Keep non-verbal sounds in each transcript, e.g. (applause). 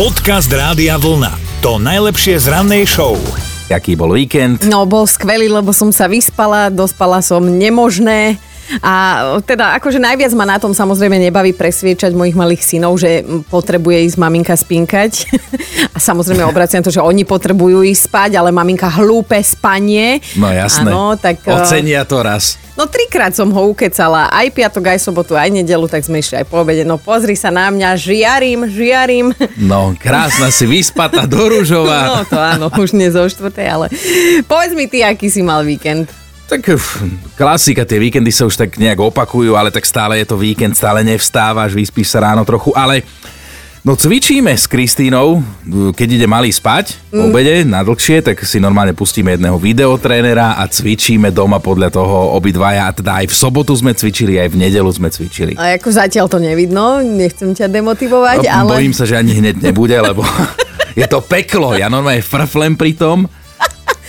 Podcast Rádia Vlna. To najlepšie z rannej show. Aký bol víkend? No, bol skvelý, lebo som sa vyspala, dospala som nemožné. A teda akože najviac ma na tom samozrejme nebaví presviečať mojich malých synov, že potrebuje ísť maminka spinkať. (laughs) A samozrejme obraciam to, že oni potrebujú ísť spať, ale maminka hlúpe spanie. No jasné. Áno, tak... eh, Ocenia to raz. No trikrát som ho ukecala, aj piatok, aj sobotu, aj nedelu, tak sme išli aj po obede. No pozri sa na mňa, žiarím, žiarím. No, krásna si vyspatá do rúžova. (laughs) No to áno, už nie zo štvrtej, ale povedz mi ty, aký si mal víkend. Tak klasika, tie víkendy sa už tak nejak opakujú, ale tak stále je to víkend, stále nevstávaš, vyspíš sa ráno trochu, ale no cvičíme s Kristínou, keď ide malý spať po obede na dlhšie, tak si normálne pustíme jedného videotrénera a cvičíme doma podľa toho obidvaja a teda aj v sobotu sme cvičili, aj v nedelu sme cvičili. A ako zatiaľ to nevidno, nechcem ťa demotivovať, No, ale... Bojím sa, že ani hneď nebude, lebo (laughs) je to peklo. Ja normálne frflem pri tom,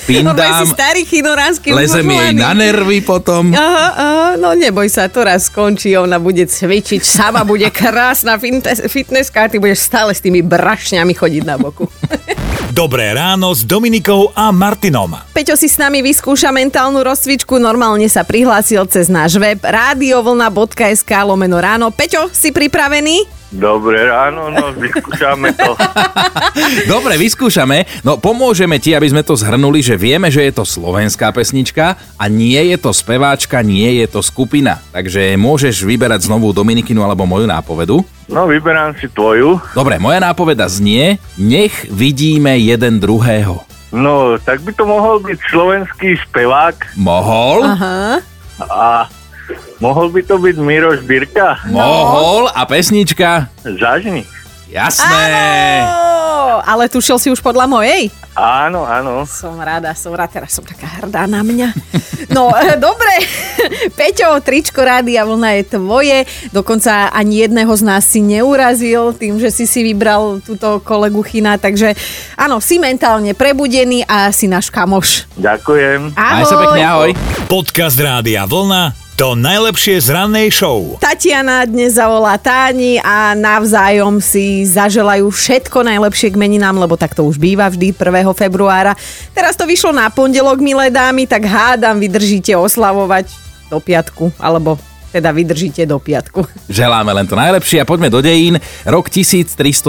pindám, si starý chinoránsky lezem jej na nervy potom. Aha, aha, no neboj sa, to raz skončí, ona bude cvičiť, sama bude krásna fitness, fitnesska a ty budeš stále s tými brašňami chodiť na boku. (laughs) Dobré ráno s Dominikou a Martinom. Peťo si s nami vyskúša mentálnu rozcvičku, normálne sa prihlásil cez náš web radiovlna.sk lomeno ráno. Peťo, si pripravený? Dobré ráno, no vyskúšame to. (laughs) Dobre, vyskúšame. No pomôžeme ti, aby sme to zhrnuli, že vieme, že je to slovenská pesnička a nie je to speváčka, nie je to skupina. Takže môžeš vyberať znovu Dominikinu alebo moju nápovedu. No vyberám si tvoju. Dobre, moja nápoveda znie, nech vidíme jeden druhého. No, tak by to mohol byť slovenský spevák Mohol? Aha. a mohol by to byť Miroš Birka. Mohol a pesnička? Zažni. Jasné. Áno, ale tušil si už podľa mojej? Áno, áno. Som rada, som rada, teraz som taká hrdá na mňa. No, (laughs) dobre, (laughs) Peťo, tričko Rádia Vlna je tvoje, dokonca ani jedného z nás si neurazil tým, že si si vybral túto kolegu China, takže áno, si mentálne prebudený a si náš kamoš. Ďakujem. Aj sa pekne, ahoj. Podcast Rádia Vlna. To najlepšie z rannej show. Tatiana dnes zavolá Táni a navzájom si zaželajú všetko najlepšie k meninám, lebo tak to už býva vždy 1. februára. Teraz to vyšlo na pondelok, milé dámy, tak hádam vydržíte oslavovať do piatku, alebo teda vydržíte do piatku. Želáme len to najlepšie a poďme do dejín. Rok 1327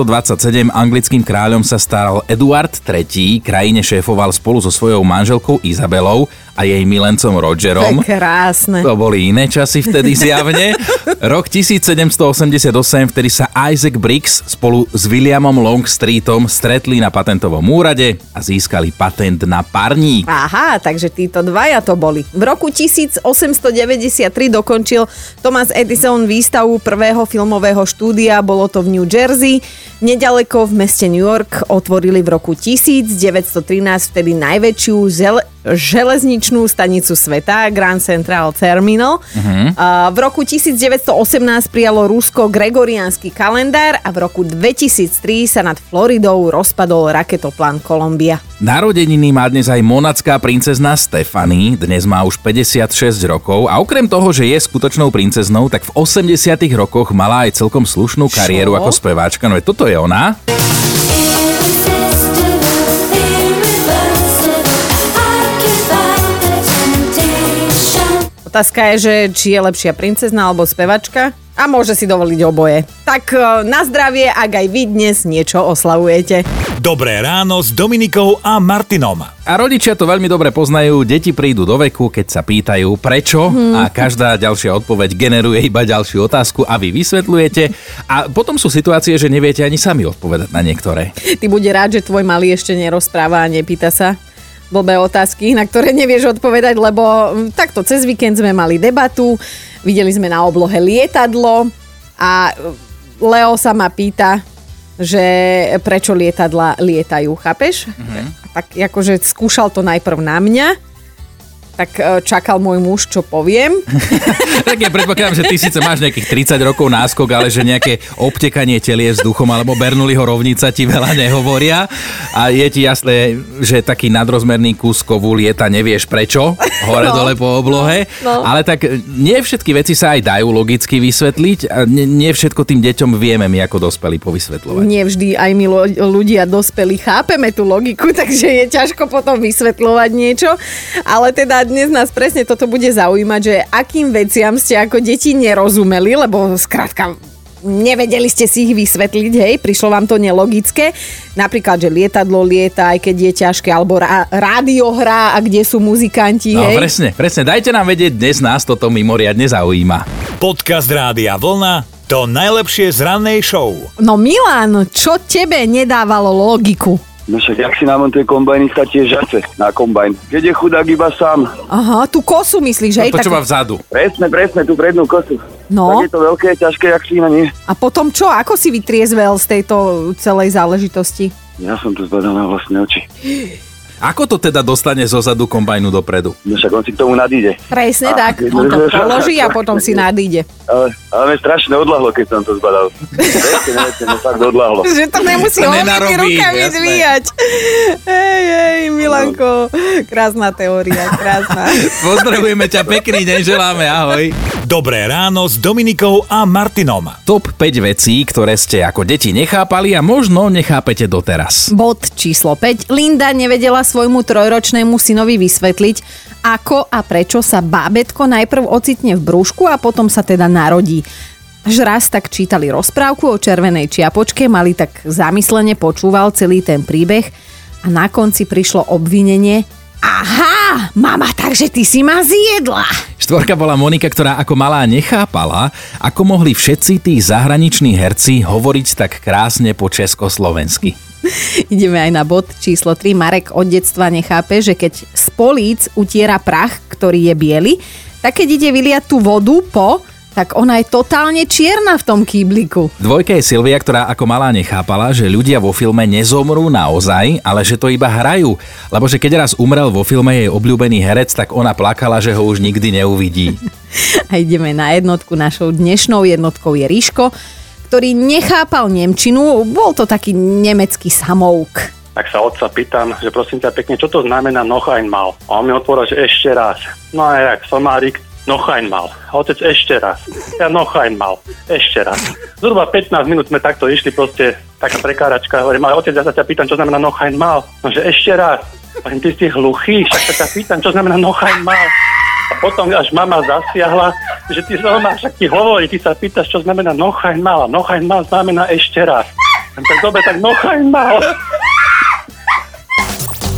anglickým kráľom sa staral Eduard III. Krajine šéfoval spolu so svojou manželkou Izabelou a jej milencom To Rogerom. je krásne. To boli iné časy vtedy (laughs) zjavne. Rok 1788, vtedy sa Isaac Briggs spolu s Williamom Longstreetom stretli na patentovom úrade a získali patent na parník. Aha, takže títo dvaja to boli. V roku 1893 dokončil Thomas Edison výstavu prvého filmového štúdia, bolo to v New Jersey. Nedaleko v meste New York otvorili v roku 1913 vtedy najväčšiu žele- železničnú stanicu sveta, Grand Central Terminal. Uh-huh. A v roku 1918 prijalo Rusko gregoriánsky kalendár a v roku 2003 sa nad Floridou rozpadol raketoplán Columbia. Narodeniny má dnes aj monacká princezna Stefany, dnes má už 56 rokov a okrem toho, že je skutočnou princeznou, tak v 80 rokoch mala aj celkom slušnú kariéru Čo? ako speváčka, no toto je ona. Otázka je, že či je lepšia princezna alebo spevačka? A môže si dovoliť oboje. Tak e, na zdravie, ak aj vy dnes niečo oslavujete. Dobré ráno s Dominikou a Martinom. A rodičia to veľmi dobre poznajú, deti prídu do veku, keď sa pýtajú prečo a každá ďalšia odpoveď generuje iba ďalšiu otázku a vy vysvetľujete. A potom sú situácie, že neviete ani sami odpovedať na niektoré. Ty bude rád, že tvoj malý ešte nerozpráva a nepýta sa blbé otázky, na ktoré nevieš odpovedať, lebo mm, takto cez víkend sme mali debatu, videli sme na oblohe lietadlo a mm, Leo sa ma pýta, že prečo lietadla lietajú, chápeš? Tak akože skúšal to najprv na mňa tak e, čakal môj muž, čo poviem. (laughs) tak ja predpokladám, že ty síce máš nejakých 30 rokov náskok, ale že nejaké obtekanie telie vzduchom alebo Bernuliho rovnica ti veľa nehovoria a je ti jasné, že taký nadrozmerný kus kovu lieta nevieš prečo, hore no, dole po oblohe, no, no. ale tak nie všetky veci sa aj dajú logicky vysvetliť a nie, nie všetko tým deťom vieme my ako dospelí povysvetľovať. Nie vždy aj my ľudia dospelí chápeme tú logiku, (laughs) takže je ťažko potom vysvetľovať niečo, ale teda dnes nás presne toto bude zaujímať, že akým veciam ste ako deti nerozumeli, lebo skrátka nevedeli ste si ich vysvetliť, hej, prišlo vám to nelogické. Napríklad, že lietadlo lieta, aj keď je ťažké, alebo rá, rádio hrá a kde sú muzikanti, no, hej. presne, presne. Dajte nám vedieť, dnes nás toto mimoriadne zaujíma. Podcast Rádia Vlna to najlepšie z rannej show. No Milan, čo tebe nedávalo logiku? No však, jak si namontuje kombajnista tie žace na kombajn. Keď je chudák iba sám. Aha, tú kosu myslíš, že? No, to, čo má vzadu. Presne, presne, tú prednú kosu. No. Tak je to veľké, ťažké, jak sína, nie? A potom čo? Ako si vytriezvel z tejto celej záležitosti? Ja som to zbadal na vlastné oči. (gasps) Ako to teda dostane zo zadu kombajnu dopredu? No však on si k tomu nadíde. Presne a, tak, on to položí a potom si nadíde. Ale, ale strašne odlahlo, keď som to zbadal. Fakt odlahlo. Že to nemusí obidvi rukami dvíjať. Hej, hej, Milanko, krásna teória, krásna. Pozdravujeme ťa, pekný deň želáme, ahoj. Dobré ráno s Dominikou a Martinom. Top 5 vecí, ktoré ste ako deti nechápali a možno nechápete doteraz. Bod číslo 5. Linda nevedela svojmu trojročnému synovi vysvetliť, ako a prečo sa bábetko najprv ocitne v brúšku a potom sa teda narodí. Až raz tak čítali rozprávku o červenej čiapočke, mali tak zamyslene počúval celý ten príbeh a na konci prišlo obvinenie Aha, mama, takže ty si ma zjedla. Štvorka bola Monika, ktorá ako malá nechápala, ako mohli všetci tí zahraniční herci hovoriť tak krásne po československy. Ideme aj na bod číslo 3. Marek od detstva nechápe, že keď z políc utiera prach, ktorý je biely, tak keď ide vyliať tú vodu po, tak ona je totálne čierna v tom kýbliku. Dvojka je Silvia, ktorá ako malá nechápala, že ľudia vo filme nezomrú naozaj, ale že to iba hrajú. Lebo že keď raz umrel vo filme jej obľúbený herec, tak ona plakala, že ho už nikdy neuvidí. (laughs) A ideme na jednotku. Našou dnešnou jednotkou je Ríško, ktorý nechápal Nemčinu, bol to taký nemecký samouk. Tak sa otca pýtam, že prosím ťa pekne, čo to znamená noch einmal? A on mi otvoril, že ešte raz. No a jak, somárik, noch einmal. A otec ešte raz. Ja noch einmal. Ešte raz. Zhruba 15 minút sme takto išli, proste taká prekáračka. Hovorím, ale otec, ja sa ťa pýtam, čo znamená noch einmal. No, že ešte raz. Hovorím, ty si hluchý, však sa ťa pýtam, čo znamená noch einmal. A potom až mama zasiahla, že ty zrovna však ti hovorí, ty sa pýtaš, čo znamená noch einmal. Noch einmal znamená ešte raz. Tak dobre, tak noch einmal.